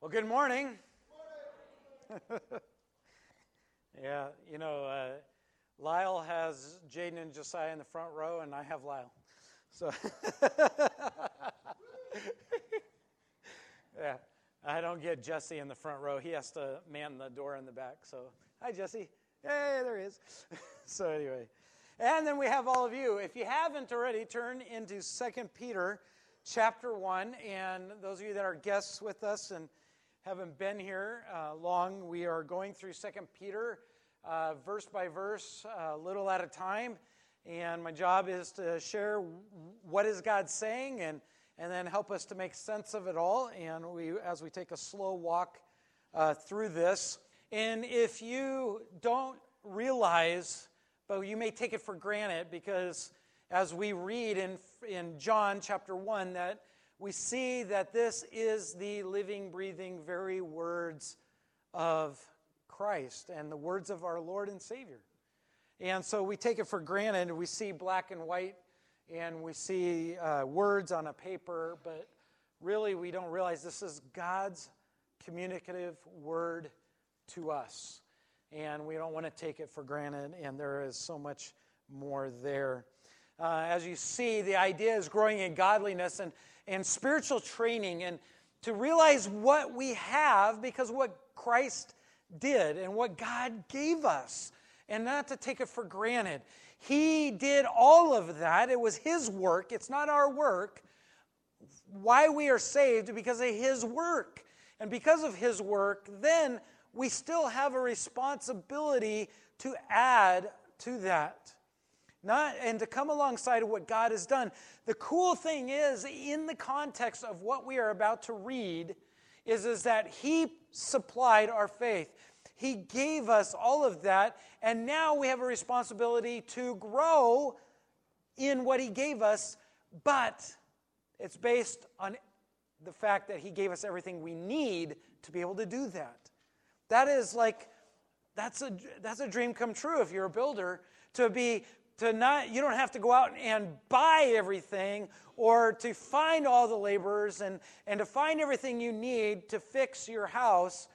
Well, good morning. yeah, you know, uh, Lyle has Jaden and Josiah in the front row, and I have Lyle. So, yeah, I don't get Jesse in the front row. He has to man the door in the back. So, hi, Jesse. Hey, there he is. so, anyway, and then we have all of you. If you haven't already, turn into Second Peter chapter 1. And those of you that are guests with us and haven't been here uh, long, we are going through Second Peter uh, verse by verse, a uh, little at a time. And my job is to share what is God saying and, and then help us to make sense of it all. And we, as we take a slow walk uh, through this. And if you don't realize, but you may take it for granted because as we read in, in John chapter 1, that we see that this is the living, breathing, very words of Christ and the words of our Lord and Savior. And so we take it for granted. We see black and white and we see uh, words on a paper, but really we don't realize this is God's communicative word to us. And we don't want to take it for granted, and there is so much more there. Uh, as you see, the idea is growing in godliness and, and spiritual training and to realize what we have because what Christ did and what God gave us and not to take it for granted. He did all of that. It was His work, it's not our work. Why we are saved because of His work. And because of His work, then we still have a responsibility to add to that. Not, and to come alongside of what God has done. The cool thing is, in the context of what we are about to read, is, is that He supplied our faith. He gave us all of that, and now we have a responsibility to grow in what He gave us, but it's based on the fact that He gave us everything we need to be able to do that. That is like, that's a, that's a dream come true if you're a builder to be to not you don't have to go out and buy everything or to find all the laborers and, and to find everything you need to fix your house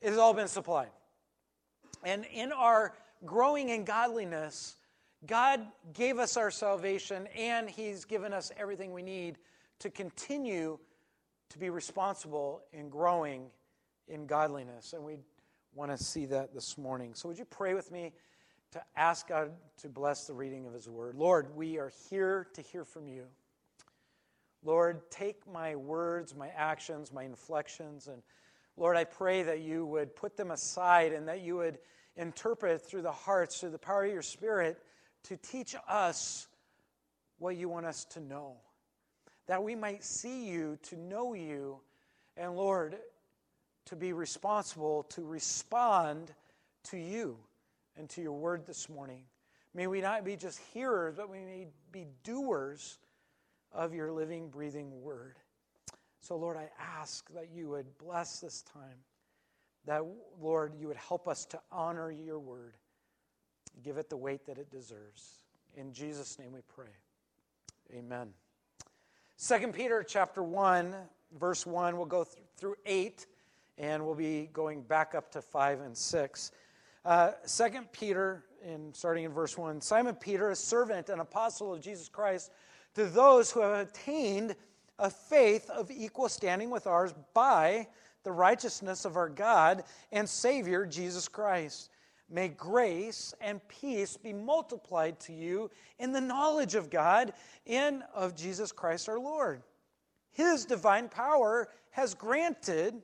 it has all been supplied. And in our growing in godliness god gave us our salvation and he's given us everything we need to continue to be responsible in growing in godliness. And we want to see that this morning. So would you pray with me to ask God to bless the reading of His Word. Lord, we are here to hear from you. Lord, take my words, my actions, my inflections, and Lord, I pray that you would put them aside and that you would interpret through the hearts, through the power of your Spirit, to teach us what you want us to know. That we might see you, to know you, and Lord, to be responsible, to respond to you and to your word this morning. May we not be just hearers, but we may be doers of your living, breathing word. So, Lord, I ask that you would bless this time, that, Lord, you would help us to honor your word, give it the weight that it deserves. In Jesus' name we pray. Amen. 2 Peter chapter 1, verse 1, we'll go through 8, and we'll be going back up to 5 and 6. Uh, Second Peter, in starting in verse one, Simon Peter, a servant and apostle of Jesus Christ, to those who have attained a faith of equal standing with ours by the righteousness of our God and Savior Jesus Christ. May grace and peace be multiplied to you in the knowledge of God and of Jesus Christ our Lord. His divine power has granted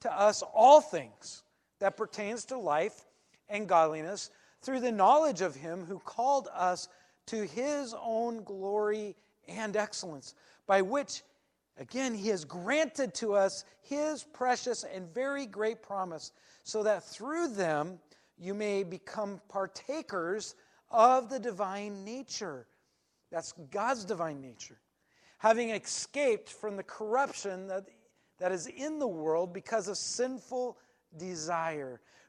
to us all things that pertains to life and godliness through the knowledge of him who called us to his own glory and excellence, by which, again, he has granted to us his precious and very great promise, so that through them you may become partakers of the divine nature. That's God's divine nature. Having escaped from the corruption that, that is in the world because of sinful desire.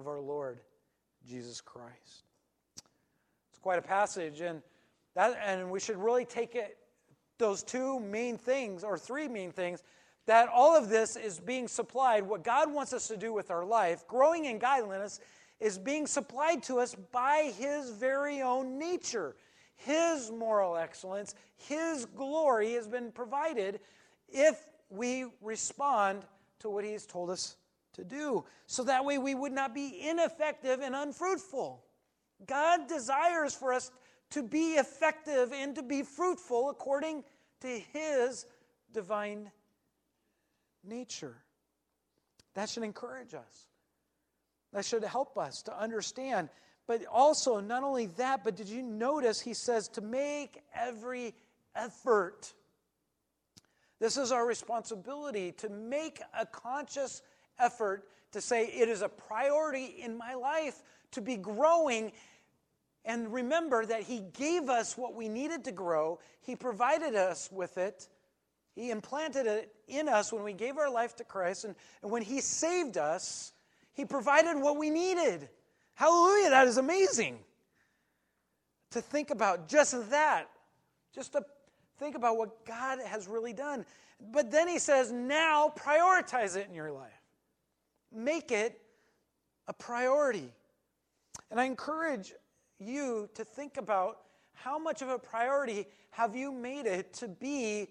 of our Lord Jesus Christ. It's quite a passage, and that, and we should really take it those two main things, or three main things, that all of this is being supplied. What God wants us to do with our life, growing in godliness, is being supplied to us by His very own nature. His moral excellence, His glory has been provided if we respond to what He's told us to do. So that way we would not be ineffective and unfruitful. God desires for us to be effective and to be fruitful according to His divine nature. That should encourage us. That should help us to understand. But also, not only that, but did you notice he says to make every effort? This is our responsibility to make a conscious effort to say it is a priority in my life to be growing and remember that He gave us what we needed to grow, He provided us with it. He implanted it in us when we gave our life to Christ. And, and when He saved us, He provided what we needed. Hallelujah, that is amazing. To think about just that, just to think about what God has really done. But then He says, now prioritize it in your life, make it a priority. And I encourage you to think about how much of a priority have you made it to be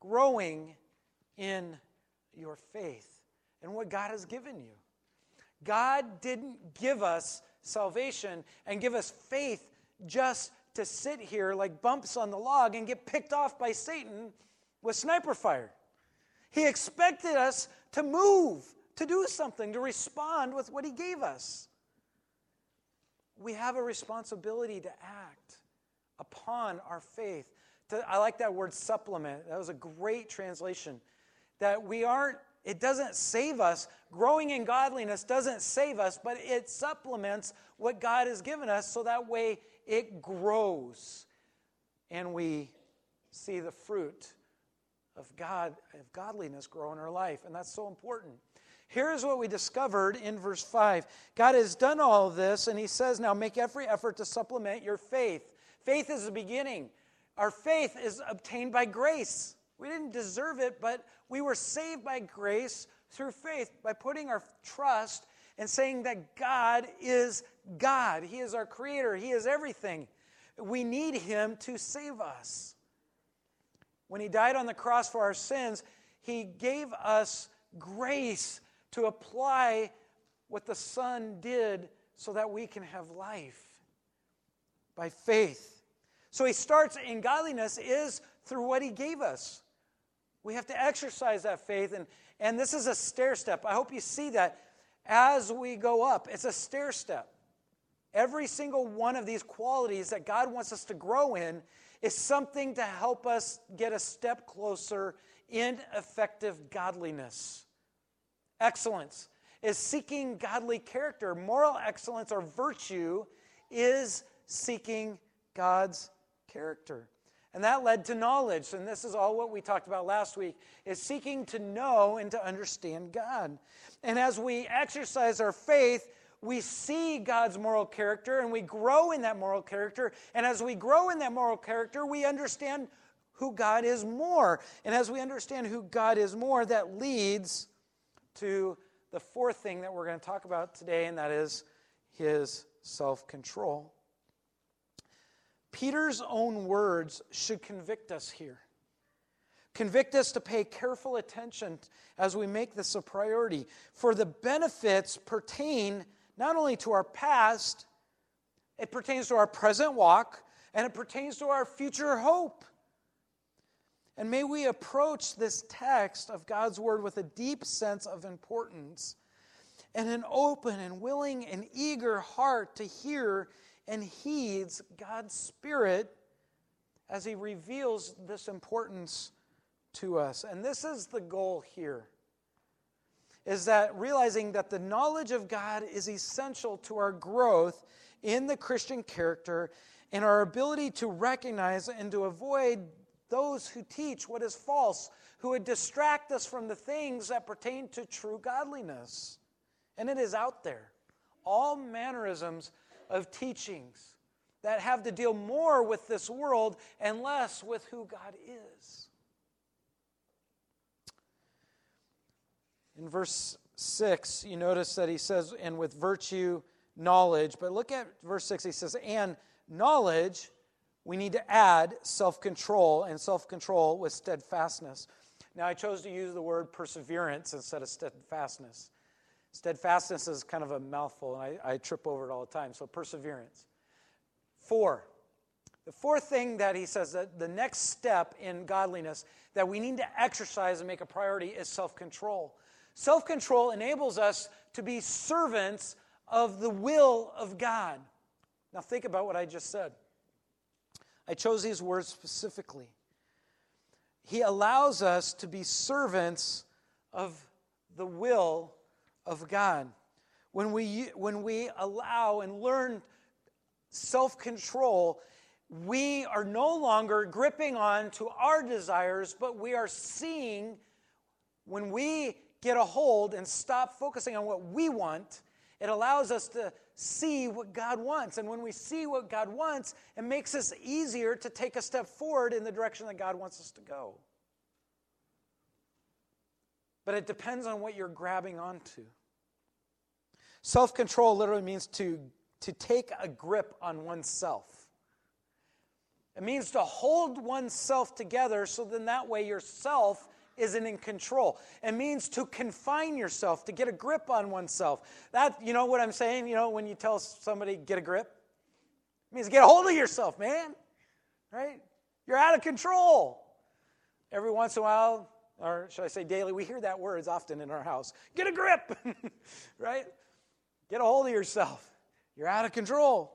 growing in your faith and what God has given you. God didn't give us salvation and give us faith just to sit here like bumps on the log and get picked off by Satan with sniper fire. He expected us to move, to do something, to respond with what He gave us we have a responsibility to act upon our faith. To, I like that word supplement. That was a great translation. That we aren't, it doesn't save us. Growing in godliness doesn't save us, but it supplements what God has given us so that way it grows and we see the fruit of God, of godliness grow in our life. And that's so important. Here's what we discovered in verse 5 God has done all of this, and He says, Now make every effort to supplement your faith. Faith is the beginning. Our faith is obtained by grace. We didn't deserve it, but we were saved by grace through faith by putting our trust and saying that God is God. He is our creator, He is everything. We need Him to save us. When He died on the cross for our sins, He gave us grace to apply what the Son did so that we can have life by faith. So he starts in godliness is through what he gave us. We have to exercise that faith, and, and this is a stair step. I hope you see that as we go up. It's a stair step. Every single one of these qualities that God wants us to grow in is something to help us get a step closer in effective godliness. Excellence is seeking godly character. Moral excellence or virtue is seeking God's character. And that led to knowledge. And this is all what we talked about last week is seeking to know and to understand God. And as we exercise our faith, we see God's moral character and we grow in that moral character. And as we grow in that moral character, we understand who God is more. And as we understand who God is more, that leads to the fourth thing that we're going to talk about today, and that is his self control. Peter's own words should convict us here. Convict us to pay careful attention as we make this a priority. For the benefits pertain not only to our past, it pertains to our present walk, and it pertains to our future hope. And may we approach this text of God's Word with a deep sense of importance and an open and willing and eager heart to hear and heeds God's Spirit as he reveals this importance to us. And this is the goal here. Is that realizing that the knowledge of God is essential to our growth in the Christian character and our ability to recognize and to avoid those who teach what is false, who would distract us from the things that pertain to true godliness. And it is out there. All mannerisms of teachings that have to deal more with this world and less with who God is. In verse 6, you notice that he says, and with virtue, knowledge. But look at verse 6, he says, and knowledge, we need to add self control, and self control with steadfastness. Now, I chose to use the word perseverance instead of steadfastness. Steadfastness is kind of a mouthful, and I, I trip over it all the time. So, perseverance. Four. The fourth thing that he says that the next step in godliness that we need to exercise and make a priority is self control. Self control enables us to be servants of the will of God. Now, think about what I just said. I chose these words specifically. He allows us to be servants of the will of God. When we, when we allow and learn self control, we are no longer gripping on to our desires, but we are seeing when we get a hold and stop focusing on what we want, it allows us to see what God wants. And when we see what God wants, it makes us easier to take a step forward in the direction that God wants us to go. But it depends on what you're grabbing onto. Self control literally means to to take a grip on oneself. It means to hold oneself together so then that way yourself isn't in control. It means to confine yourself, to get a grip on oneself. That, you know what I'm saying? You know, when you tell somebody, get a grip? It means get a hold of yourself, man. Right? You're out of control. Every once in a while, or should I say daily, we hear that word often in our house. Get a grip, right? Get a hold of yourself. You're out of control.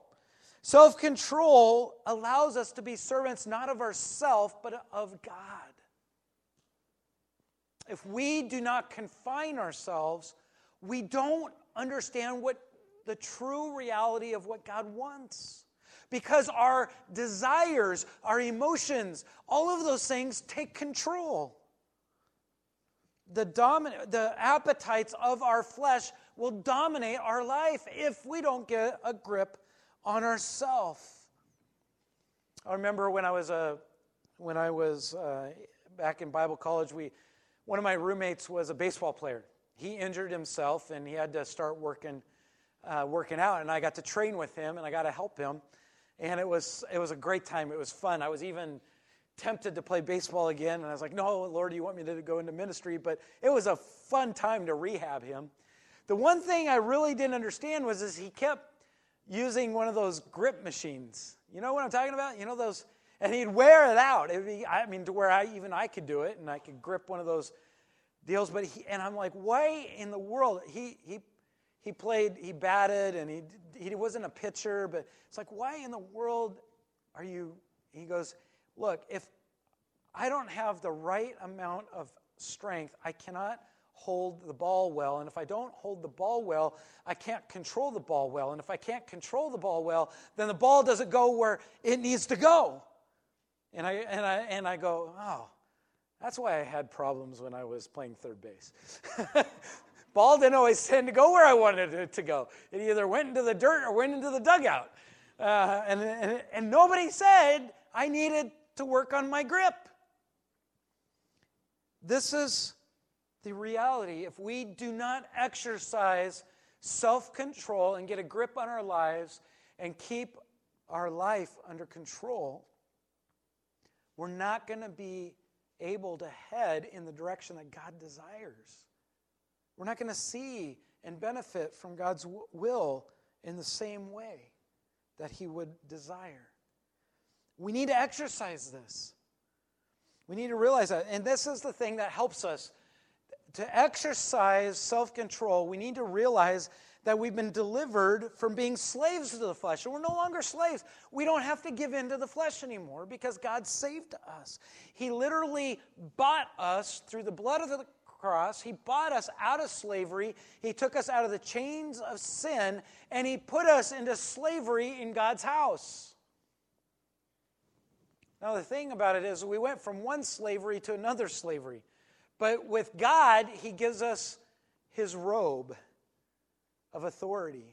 Self control allows us to be servants not of ourself, but of God. If we do not confine ourselves, we don't understand what the true reality of what God wants. Because our desires, our emotions, all of those things take control. The, domin- the appetites of our flesh will dominate our life if we don't get a grip on ourselves. I remember when I was a uh, when I was uh, back in Bible college, we one of my roommates was a baseball player. He injured himself and he had to start working uh, working out, and I got to train with him and I got to help him, and it was it was a great time. It was fun. I was even tempted to play baseball again, and I was like, "No, Lord, you want me to go into ministry?" But it was a fun time to rehab him. The one thing I really didn't understand was is he kept using one of those grip machines. You know what I'm talking about? You know those, and he'd wear it out. Be, I mean, to where I even I could do it, and I could grip one of those deals. But he, and I'm like, why in the world? He he he played, he batted, and he he wasn't a pitcher, but it's like, why in the world are you? He goes, look, if I don't have the right amount of strength, I cannot hold the ball well. And if I don't hold the ball well, I can't control the ball well. And if I can't control the ball well, then the ball doesn't go where it needs to go. And I, and I, and I go, oh, that's why I had problems when I was playing third base. ball didn't always tend to go where I wanted it to go. It either went into the dirt or went into the dugout. Uh, and, and, and nobody said I needed to work on my grip. This is the reality if we do not exercise self control and get a grip on our lives and keep our life under control, we're not going to be able to head in the direction that God desires. We're not going to see and benefit from God's will in the same way that He would desire. We need to exercise this. We need to realize that. And this is the thing that helps us to exercise self control, we need to realize that we've been delivered from being slaves to the flesh. And we're no longer slaves. We don't have to give in to the flesh anymore because God saved us. He literally bought us through the blood of the cross. He bought us out of slavery. He took us out of the chains of sin and He put us into slavery in God's house. Now, the thing about it is, we went from one slavery to another slavery. But with God, He gives us His robe of authority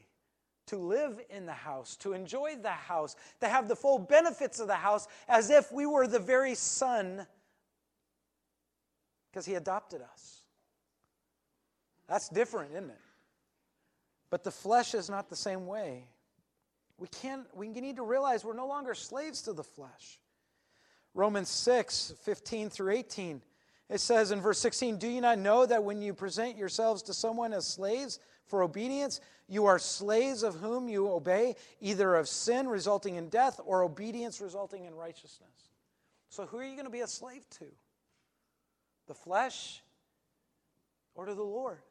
to live in the house, to enjoy the house, to have the full benefits of the house as if we were the very son because He adopted us. That's different, isn't it? But the flesh is not the same way. We can't we need to realize we're no longer slaves to the flesh. Romans 6, 15 through 18. It says in verse 16, Do you not know that when you present yourselves to someone as slaves for obedience, you are slaves of whom you obey, either of sin resulting in death or obedience resulting in righteousness? So who are you going to be a slave to? The flesh or to the Lord?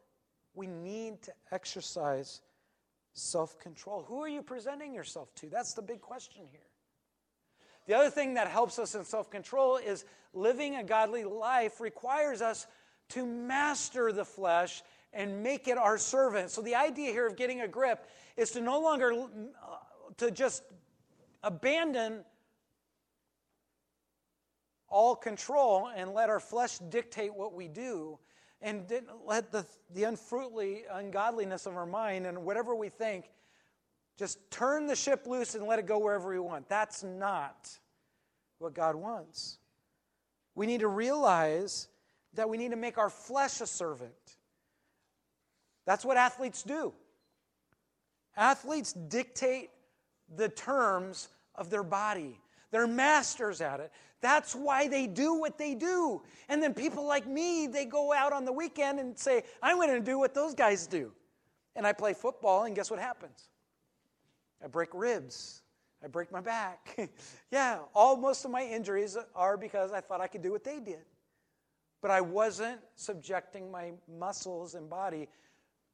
We need to exercise self control. Who are you presenting yourself to? That's the big question here. The other thing that helps us in self control is living a godly life requires us to master the flesh and make it our servant. So the idea here of getting a grip is to no longer uh, to just abandon all control and let our flesh dictate what we do and let the, the unfruitly ungodliness of our mind and whatever we think just turn the ship loose and let it go wherever we want. That's not what God wants. We need to realize that we need to make our flesh a servant. That's what athletes do. Athletes dictate the terms of their body. They're masters at it. That's why they do what they do. And then people like me, they go out on the weekend and say, I'm going to do what those guys do. And I play football, and guess what happens? I break ribs. I break my back. yeah, all most of my injuries are because I thought I could do what they did. But I wasn't subjecting my muscles and body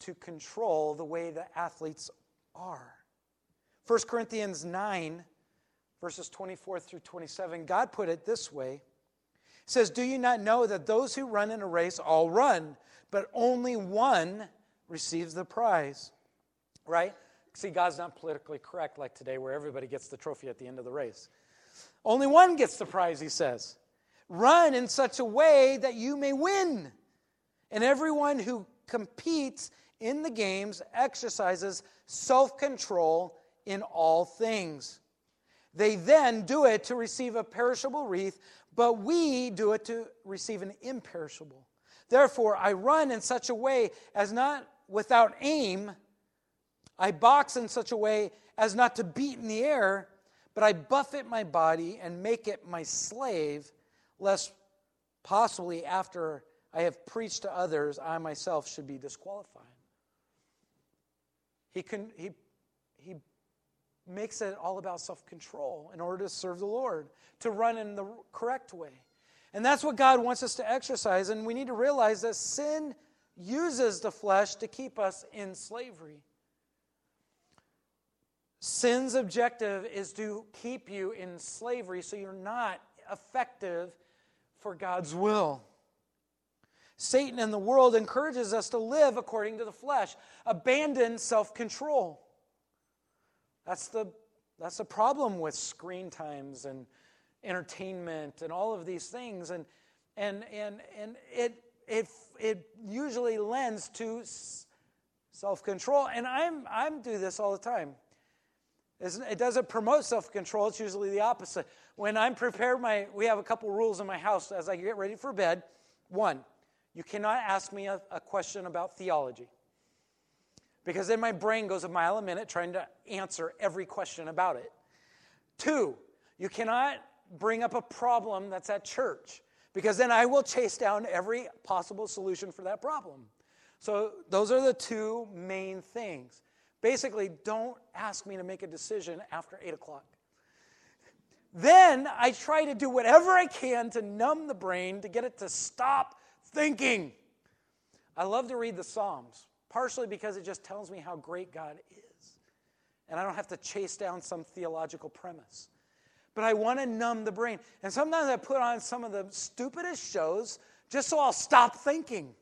to control the way the athletes are. 1 Corinthians 9 verses 24 through 27, God put it this way. He says, Do you not know that those who run in a race all run, but only one receives the prize? Right? See, God's not politically correct like today, where everybody gets the trophy at the end of the race. Only one gets the prize, he says. Run in such a way that you may win. And everyone who competes in the games exercises self control in all things. They then do it to receive a perishable wreath, but we do it to receive an imperishable. Therefore, I run in such a way as not without aim. I box in such a way as not to beat in the air, but I buffet my body and make it my slave, lest possibly after I have preached to others, I myself should be disqualified. He, can, he, he makes it all about self control in order to serve the Lord, to run in the correct way. And that's what God wants us to exercise. And we need to realize that sin uses the flesh to keep us in slavery. Sin's objective is to keep you in slavery so you're not effective for God's will. Satan and the world encourages us to live according to the flesh, abandon self control. That's the, that's the problem with screen times and entertainment and all of these things. And, and, and, and it, it, it usually lends to self control. And I'm, I'm do this all the time. It doesn't promote self control, it's usually the opposite. When I'm prepared, my, we have a couple rules in my house as I get ready for bed. One, you cannot ask me a, a question about theology because then my brain goes a mile a minute trying to answer every question about it. Two, you cannot bring up a problem that's at church because then I will chase down every possible solution for that problem. So, those are the two main things. Basically, don't ask me to make a decision after 8 o'clock. Then I try to do whatever I can to numb the brain to get it to stop thinking. I love to read the Psalms, partially because it just tells me how great God is. And I don't have to chase down some theological premise. But I want to numb the brain. And sometimes I put on some of the stupidest shows just so I'll stop thinking.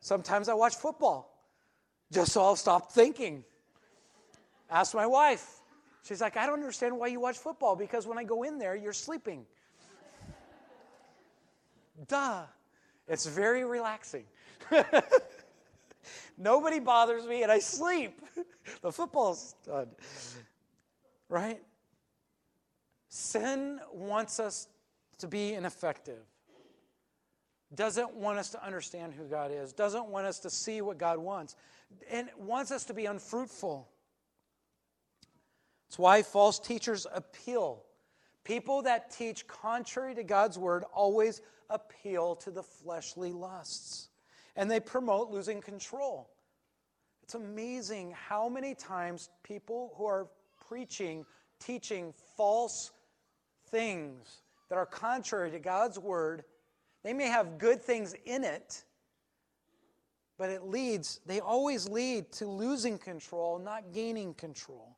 Sometimes I watch football just so I'll stop thinking. Ask my wife. She's like, I don't understand why you watch football because when I go in there, you're sleeping. Duh. It's very relaxing. Nobody bothers me and I sleep. the football's done. Right? Sin wants us to be ineffective, doesn't want us to understand who God is, doesn't want us to see what God wants, and wants us to be unfruitful. It's why false teachers appeal. People that teach contrary to God's word always appeal to the fleshly lusts, and they promote losing control. It's amazing how many times people who are preaching, teaching false things that are contrary to God's word, they may have good things in it, but it leads, they always lead to losing control, not gaining control.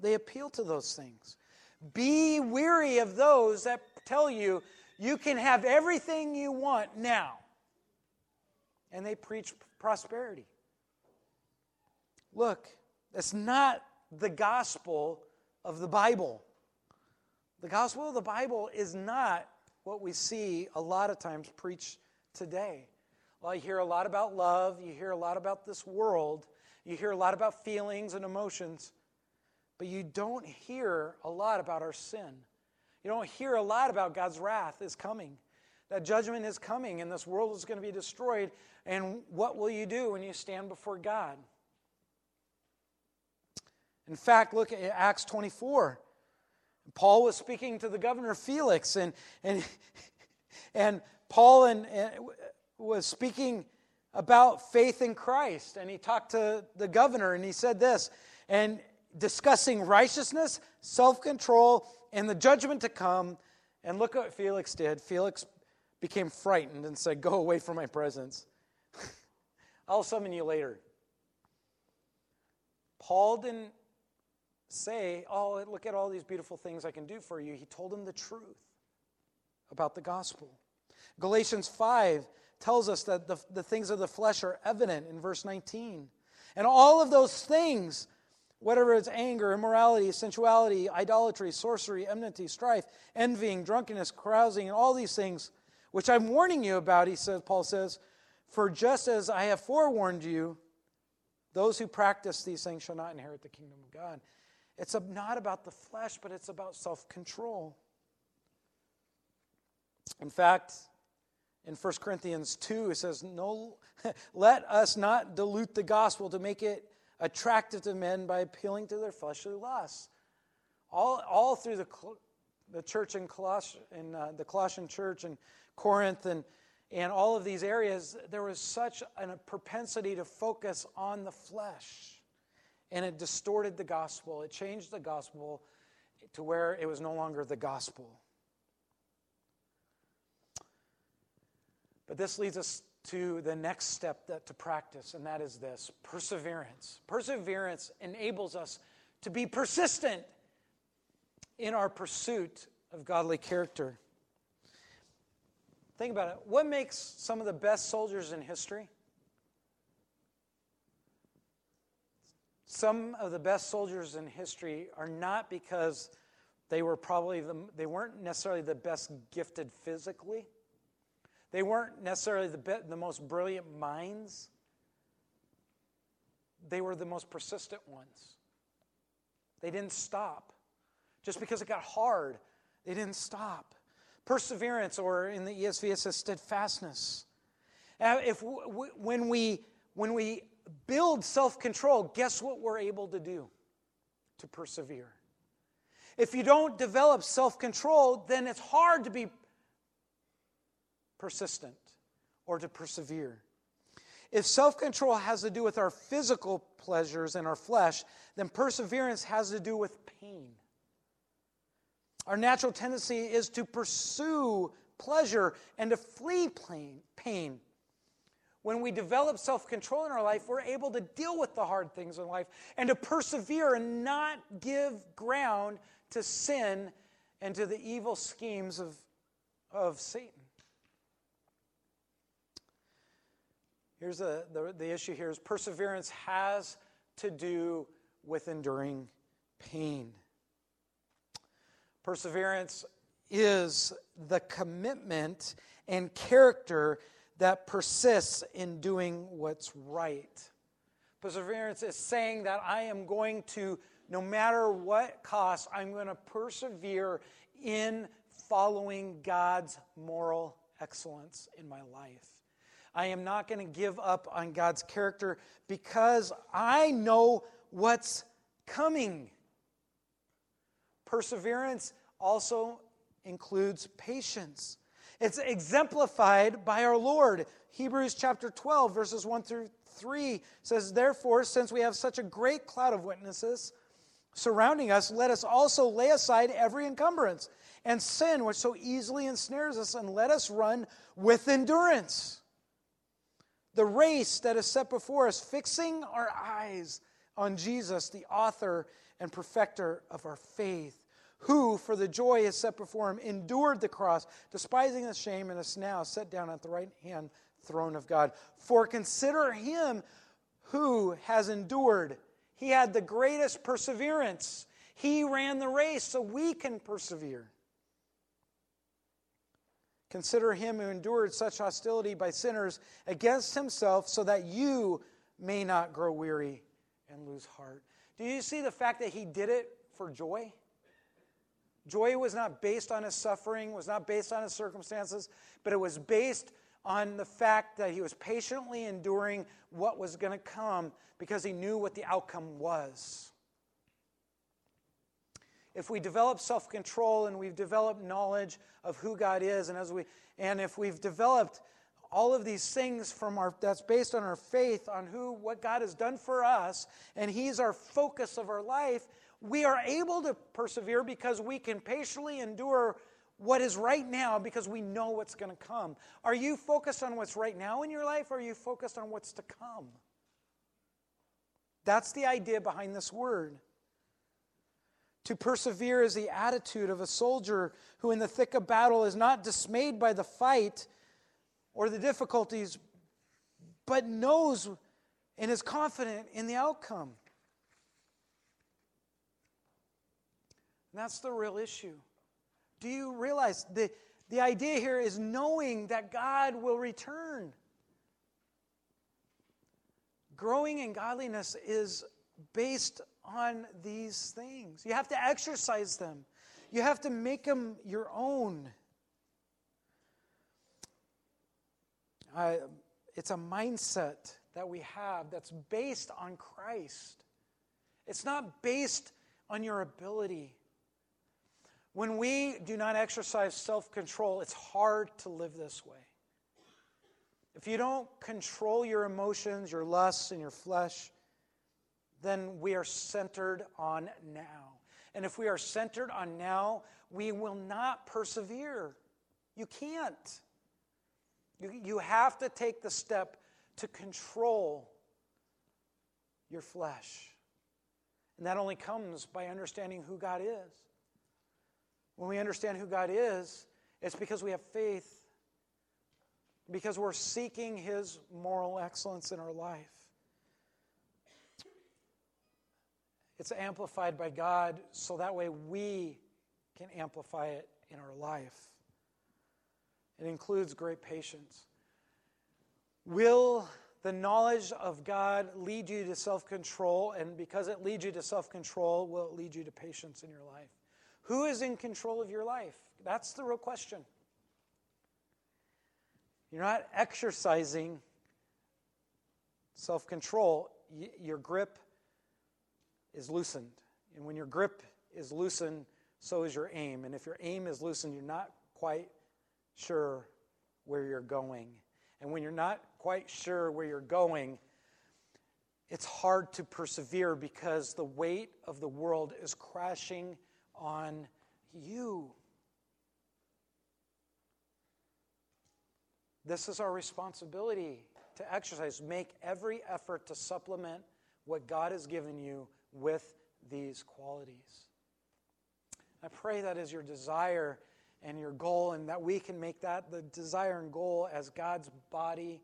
They appeal to those things. Be weary of those that tell you you can have everything you want now. And they preach prosperity. Look, that's not the gospel of the Bible. The gospel of the Bible is not what we see a lot of times preached today. Well, you hear a lot about love, you hear a lot about this world, you hear a lot about feelings and emotions, but you don't hear a lot about our sin. You don't hear a lot about God's wrath is coming. That judgment is coming and this world is going to be destroyed. And what will you do when you stand before God? In fact, look at Acts 24. Paul was speaking to the governor Felix, and, and, and Paul and, and was speaking about faith in Christ. And he talked to the governor, and he said this, and discussing righteousness, self control, and the judgment to come. And look what Felix did. Felix became frightened and said, Go away from my presence. I'll summon you later. Paul didn't say, Oh, look at all these beautiful things I can do for you. He told him the truth about the gospel. Galatians 5 tells us that the, the things of the flesh are evident in verse 19. And all of those things whatever it's anger, immorality, sensuality, idolatry, sorcery, enmity, strife, envying, drunkenness, carousing, and all these things, which I'm warning you about, he says, Paul says, for just as I have forewarned you, those who practice these things shall not inherit the kingdom of God. It's not about the flesh, but it's about self control. In fact, in 1 Corinthians 2, it says, no, Let us not dilute the gospel to make it attractive to men by appealing to their fleshly lusts. All, all through the, the church in, Coloss, in uh, the Colossian church in Corinth and, and all of these areas, there was such a propensity to focus on the flesh. And it distorted the gospel. It changed the gospel to where it was no longer the gospel. But this leads us to the next step that, to practice, and that is this perseverance. Perseverance enables us to be persistent in our pursuit of godly character. Think about it. What makes some of the best soldiers in history? Some of the best soldiers in history are not because they were probably the, they weren't necessarily the best gifted physically they weren't necessarily the, the most brilliant minds, they were the most persistent ones. They didn't stop. Just because it got hard, they didn't stop. Perseverance, or in the ESV, it says steadfastness. Uh, if when we when we build self-control, guess what we're able to do? To persevere. If you don't develop self-control, then it's hard to be persistent or to persevere. If self control has to do with our physical pleasures and our flesh, then perseverance has to do with pain. Our natural tendency is to pursue pleasure and to flee pain. When we develop self control in our life, we're able to deal with the hard things in life and to persevere and not give ground to sin and to the evil schemes of, of Satan. Here's the, the, the issue here is perseverance has to do with enduring pain. Perseverance is the commitment and character that persists in doing what's right. Perseverance is saying that I am going to, no matter what cost, I'm going to persevere in following God's moral excellence in my life. I am not going to give up on God's character because I know what's coming. Perseverance also includes patience. It's exemplified by our Lord. Hebrews chapter 12, verses 1 through 3 says, Therefore, since we have such a great cloud of witnesses surrounding us, let us also lay aside every encumbrance and sin which so easily ensnares us, and let us run with endurance the race that is set before us, fixing our eyes on Jesus, the author and perfecter of our faith, who, for the joy is set before him, endured the cross, despising the shame, and is now set down at the right hand throne of God. For consider him who has endured. He had the greatest perseverance. He ran the race so we can persevere. Consider him who endured such hostility by sinners against himself, so that you may not grow weary and lose heart. Do you see the fact that he did it for joy? Joy was not based on his suffering, was not based on his circumstances, but it was based on the fact that he was patiently enduring what was going to come because he knew what the outcome was if we develop self-control and we've developed knowledge of who God is, and as we and if we've developed all of these things from our that's based on our faith on who what God has done for us, and He's our focus of our life, we are able to persevere because we can patiently endure what is right now because we know what's going to come. Are you focused on what's right now in your life or are you focused on what's to come? That's the idea behind this word. To persevere is the attitude of a soldier who, in the thick of battle, is not dismayed by the fight or the difficulties, but knows and is confident in the outcome. And that's the real issue. Do you realize the, the idea here is knowing that God will return? Growing in godliness is based on these things. You have to exercise them, you have to make them your own. Uh, it's a mindset that we have that's based on Christ. It's not based on your ability. When we do not exercise self control, it's hard to live this way. If you don't control your emotions, your lusts, and your flesh, then we are centered on now. And if we are centered on now, we will not persevere. You can't. You, you have to take the step to control your flesh. And that only comes by understanding who God is. When we understand who God is, it's because we have faith, because we're seeking His moral excellence in our life. It's amplified by God so that way we can amplify it in our life. It includes great patience. Will the knowledge of God lead you to self control? And because it leads you to self control, will it lead you to patience in your life? Who is in control of your life? That's the real question. You're not exercising self control, your grip is loosened. And when your grip is loosened, so is your aim. And if your aim is loosened, you're not quite sure where you're going. And when you're not quite sure where you're going, it's hard to persevere because the weight of the world is crashing on you. this is our responsibility to exercise. Make every effort to supplement what God has given you with these qualities. I pray that is your desire and your goal, and that we can make that the desire and goal as God's body,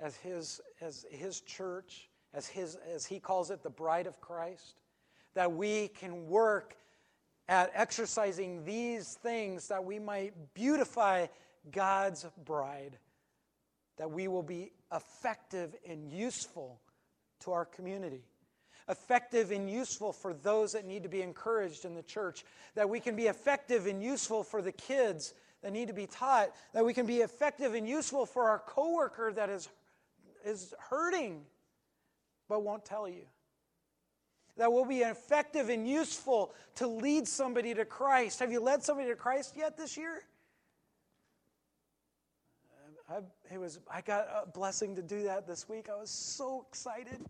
as His, as his church, as, his, as He calls it, the bride of Christ. That we can work at exercising these things that we might beautify God's bride, that we will be effective and useful to our community effective and useful for those that need to be encouraged in the church, that we can be effective and useful for the kids that need to be taught, that we can be effective and useful for our coworker that is, is hurting but won't tell you. That will be effective and useful to lead somebody to Christ. Have you led somebody to Christ yet this year? Um, I, it was, I got a blessing to do that this week. I was so excited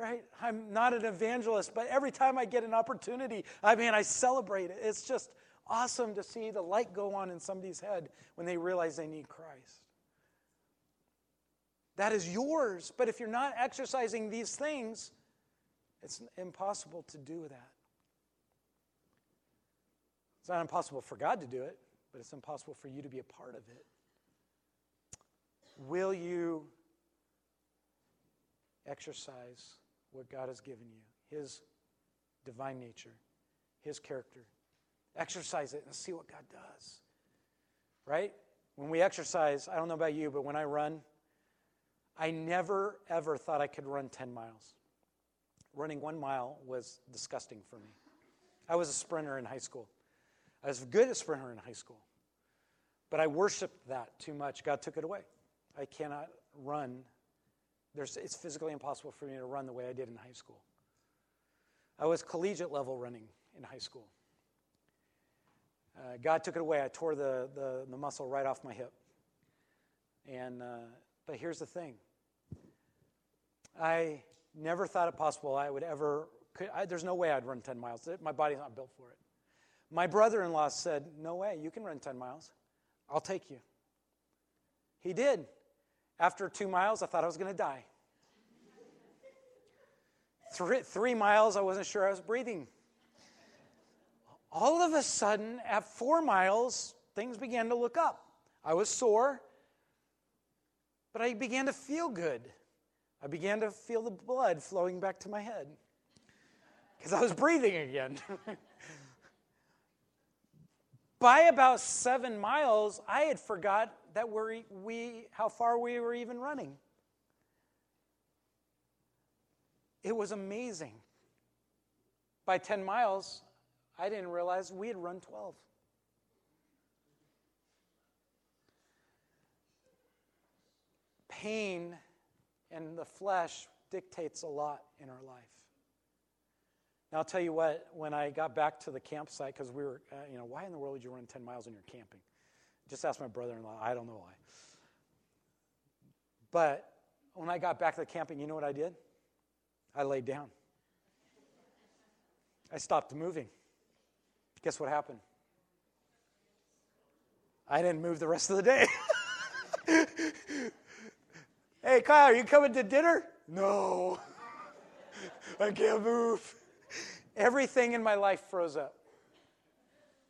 right? I'm not an evangelist, but every time I get an opportunity, I mean, I celebrate it. It's just awesome to see the light go on in somebody's head when they realize they need Christ. That is yours, but if you're not exercising these things, it's impossible to do that. It's not impossible for God to do it, but it's impossible for you to be a part of it. Will you exercise what God has given you, His divine nature, His character. Exercise it and see what God does. Right? When we exercise, I don't know about you, but when I run, I never, ever thought I could run 10 miles. Running one mile was disgusting for me. I was a sprinter in high school. I was good at sprinter in high school. But I worshiped that too much. God took it away. I cannot run there's, it's physically impossible for me to run the way I did in high school. I was collegiate level running in high school. Uh, God took it away. I tore the, the, the, muscle right off my hip. And, uh, but here's the thing I never thought it possible I would ever, could, I, there's no way I'd run 10 miles. My body's not built for it. My brother in law said, No way, you can run 10 miles. I'll take you. He did. After two miles, I thought I was going to die. Three, three miles, I wasn't sure I was breathing. All of a sudden, at four miles, things began to look up. I was sore, but I began to feel good. I began to feel the blood flowing back to my head because I was breathing again. By about seven miles, I had forgot that we, we, how far we were even running. It was amazing. By 10 miles, I didn't realize we had run 12. Pain and the flesh dictates a lot in our life. Now, I'll tell you what, when I got back to the campsite, because we were, uh, you know, why in the world would you run 10 miles when you're camping? Just ask my brother in law. I don't know why. But when I got back to the camping, you know what I did? I laid down. I stopped moving. Guess what happened? I didn't move the rest of the day. hey, Kyle, are you coming to dinner? No. I can't move. Everything in my life froze up,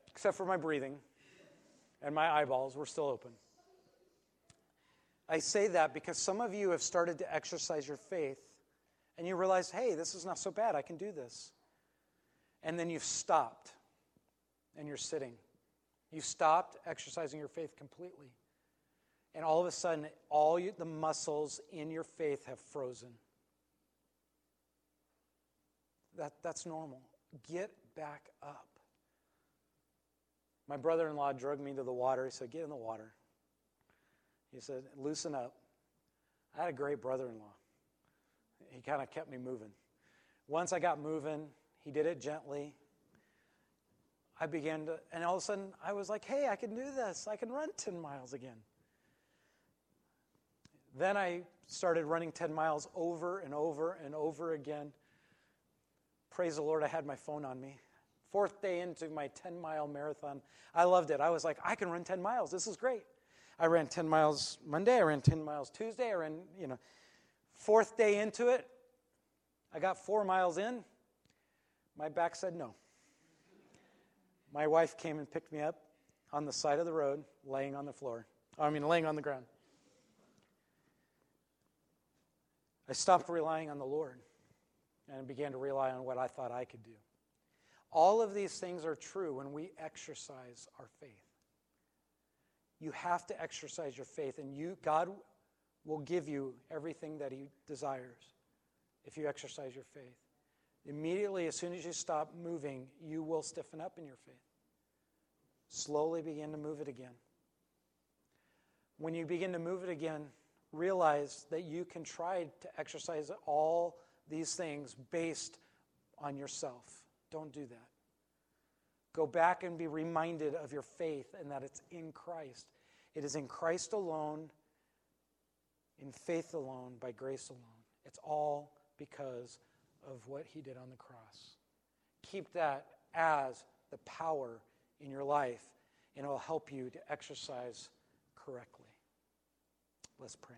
except for my breathing and my eyeballs were still open. I say that because some of you have started to exercise your faith and you realize, hey, this is not so bad. I can do this. And then you've stopped and you're sitting. You've stopped exercising your faith completely. And all of a sudden, all you, the muscles in your faith have frozen. That, that's normal. Get back up. My brother in law drugged me to the water. He said, Get in the water. He said, Loosen up. I had a great brother in law. He kind of kept me moving. Once I got moving, he did it gently. I began to, and all of a sudden I was like, hey, I can do this. I can run 10 miles again. Then I started running 10 miles over and over and over again. Praise the Lord, I had my phone on me. Fourth day into my 10 mile marathon, I loved it. I was like, I can run 10 miles. This is great. I ran 10 miles Monday, I ran 10 miles Tuesday, I ran, you know, fourth day into it, I got four miles in. My back said no. My wife came and picked me up on the side of the road, laying on the floor. I mean, laying on the ground. I stopped relying on the Lord and began to rely on what I thought I could do. All of these things are true when we exercise our faith. You have to exercise your faith, and you, God will give you everything that He desires if you exercise your faith. Immediately, as soon as you stop moving, you will stiffen up in your faith. Slowly begin to move it again. When you begin to move it again, realize that you can try to exercise all these things based on yourself. Don't do that. Go back and be reminded of your faith and that it's in Christ. It is in Christ alone, in faith alone, by grace alone. It's all because of what he did on the cross. Keep that as the power in your life, and it will help you to exercise correctly. Let's pray.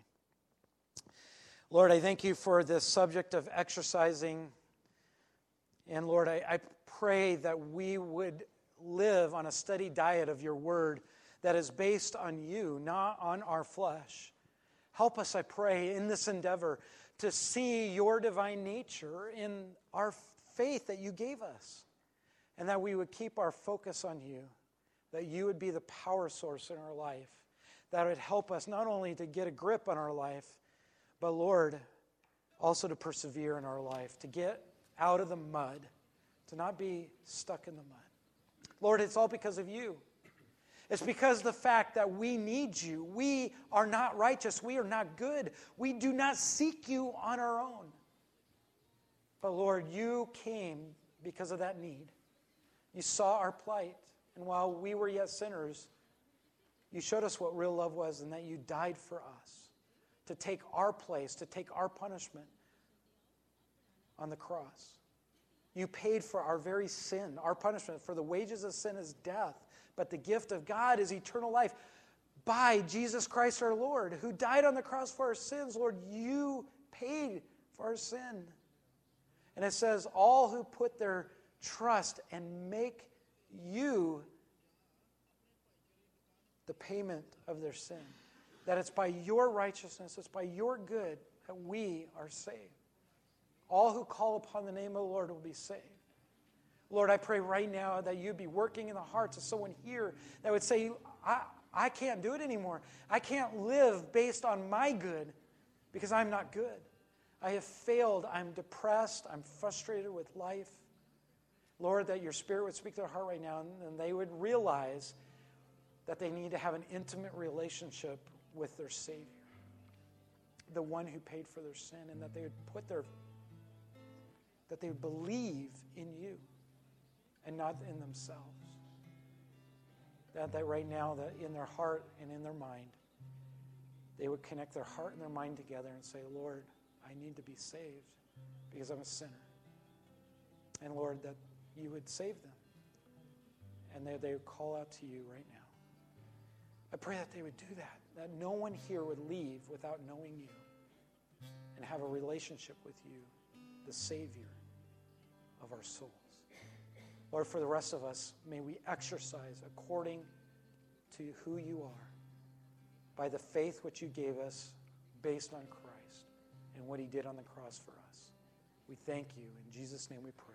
Lord, I thank you for this subject of exercising. And Lord, I, I pray that we would live on a steady diet of your word that is based on you, not on our flesh. Help us, I pray, in this endeavor to see your divine nature in our faith that you gave us, and that we would keep our focus on you, that you would be the power source in our life, that would help us not only to get a grip on our life, but Lord, also to persevere in our life, to get out of the mud, to not be stuck in the mud. Lord, it's all because of you. It's because the fact that we need you. We are not righteous. We are not good. We do not seek you on our own. But Lord, you came because of that need. You saw our plight. And while we were yet sinners, you showed us what real love was and that you died for us to take our place, to take our punishment on the cross. You paid for our very sin, our punishment. For the wages of sin is death, but the gift of God is eternal life by Jesus Christ our Lord, who died on the cross for our sins. Lord, you paid for our sin. And it says, All who put their trust and make you the payment of their sin. That it's by your righteousness, it's by your good that we are saved. All who call upon the name of the Lord will be saved. Lord, I pray right now that you'd be working in the hearts of someone here that would say, I, I can't do it anymore. I can't live based on my good because I'm not good. I have failed. I'm depressed. I'm frustrated with life. Lord, that your spirit would speak to their heart right now and they would realize that they need to have an intimate relationship with their Savior, the one who paid for their sin, and that they would put their that they believe in you and not in themselves. That, that right now, that in their heart and in their mind, they would connect their heart and their mind together and say, Lord, I need to be saved because I'm a sinner. And Lord, that you would save them. And that they would call out to you right now. I pray that they would do that, that no one here would leave without knowing you and have a relationship with you, the Savior of our souls. Lord, for the rest of us, may we exercise according to who you are by the faith which you gave us based on Christ and what he did on the cross for us. We thank you. In Jesus' name we pray.